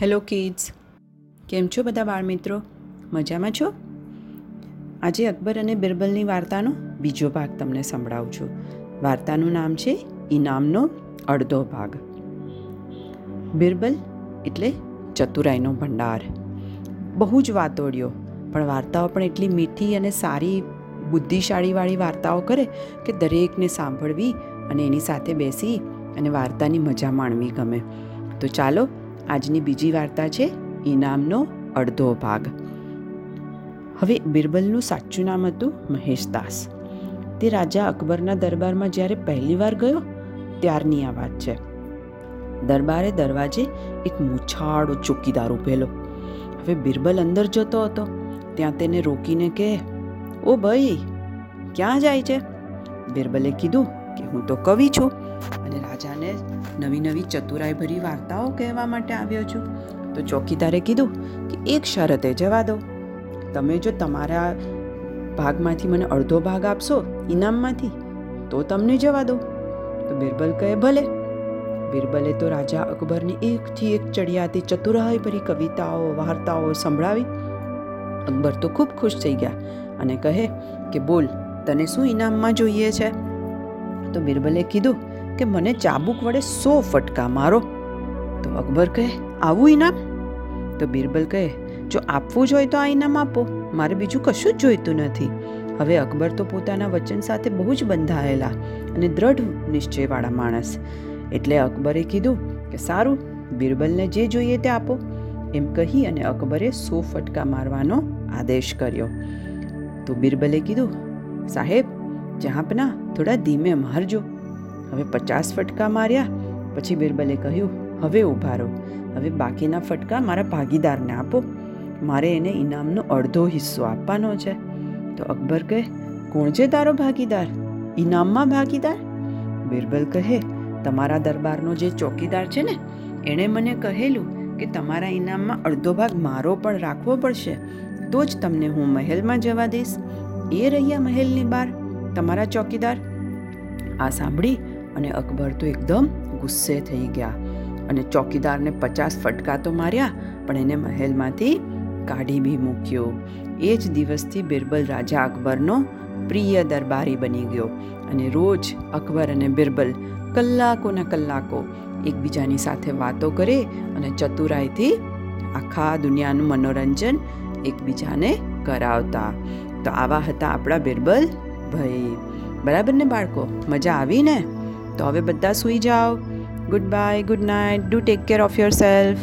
Hello kids. કેમ છો બધા બાળમિત્રો? મજામાં છો? આજે અકબર અને બિરબલની વાર્તાનો બીજો ભાગ તમને સંભળાવું છું. વાર્તાનું નામ છે ઇનામનો અડધો ભાગ. બિરબલ એટલે ચતુરાઈનો ભંડાર. બહુ જ વાતોડિયો, પણ વાર્તાઓ પણ એટલી મીઠી અને સારી, બુદ્ધિશાળીવાળી વાર્તાઓ કરે કે દરેકને સાંભળવી અને એની સાથે બેસી અને વાર્તાની મજા માણવી ગમે. તો ચાલો આજની બીજી વાર્તા છે ઇનામનો અડધો ભાગ. હવે બિરબલનું સાચું નામ હતું મહેશદાસ. તે રાજા અકબરના દરબારમાં જ્યારે પહેલીવાર ગયો, ત્યારની આ વાત છે. દરબારે દરવાજે એક મૂછાળો ચોકીદાર ઊભેલો હવે બિરબલ અંદર જતો હતો. ત્યાં તેને રોકીને કહે, ઓ ભાઈ, ક્યાં જાય છે? બિરબલે કીધું કે, હું તો કવિ છું. અને રાજાને નવી નવી ચતુરાઈભરી વાર્તાઓ કહેવા માટે આવ્યો છું. તો ચોકીદારે કીધું કે એક શરતે જવા દો. તમે જો તમારા ભાગમાંથી મને અડધો ભાગ આપશો ઇનામમાંથી, તો તમને જવા દો. તો બિરબલ કહે, ભલે. બિરબલે તો રાજા અકબરની એકથી એક ચડિયાતી ચતુરાઈભરી કવિતાઓ, વાર્તાઓ સંભળાવી. અકબર તો ખૂબ ખુશ થઈ ગયા અને કહે કે, બોલ, તને શું ઇનામમાં જોઈએ છે? તો બિરબલે કીધું કે મને ચાબુક વડે સો ફટકા મારો. તો અકબર કહે, આવું ઇનામ? તો બિરબલ કહે, જો આપવું જ હોય તો આ ઇનામ આપો. મારે બીજું કશું જ જોઈતું નથી. હવે અકબર તો પોતાના વચન સાથે બહુ જ બંધાયેલા અને દ્રઢ નિશ્ચયવાળા માણસ. એટલે અકબરે કીધું કે, સારું, બિરબલને જે જોઈએ તે આપો. એમ કહી અને અકબરે સો ફટકા મારવાનો આદેશ કર્યો. તો બિરબલે કીધું, સાહેબ, જહાંપના, થોડા ધીમે મારજો. હવે પચાસ ફટકા માર્યા, પછી બિરબલે કહ્યું, હવે ઊભા રહો. હવે બાકીના ફટકા મારા ભાગીદારને આપો. મારે એને ઇનામનો અડધો હિસ્સો આપવાનો છે. તો અકબર કહે, કોણ છે તારો ભાગીદાર? ઇનામમાં ભાગીદાર? બિરબલ કહે, તમારા દરબારનો જે ચોકીદાર છે ને, એણે મને કહેલું કે તમારા ઇનામમાં અડધો ભાગ મારો પણ રાખવો પડશે. તો જ તમને હું મહેલમાં જવા દઈશ. એ રહ્યા મહેલની બહાર, તમારા ચોકીદાર. આ સાંભળી અને અકબર તો એકદમ ગુસ્સે થઈ ગયા અને ચોકીદારને પચાસ ફટકા તો માર્યા, પણ એને મહેલમાંથી કાઢી બી મૂક્યો. એ જ દિવસથી બિરબલ રાજા અકબરનો પ્રિય દરબારી બની ગયો અને રોજ અકબર અને બિરબલ કલાકોના કલાકો એકબીજાની સાથે વાતો કરે અને ચતુરાઈથી આખા દુનિયાનું મનોરંજન એકબીજાને કરાવતા. તો આવા હતા આપણા બિરબલ ભાઈ. બરાબર ને બાળકો? મજા આવી ને? તો હવે બધા સૂઈ જાઓ. Goodbye good night do take care of yourself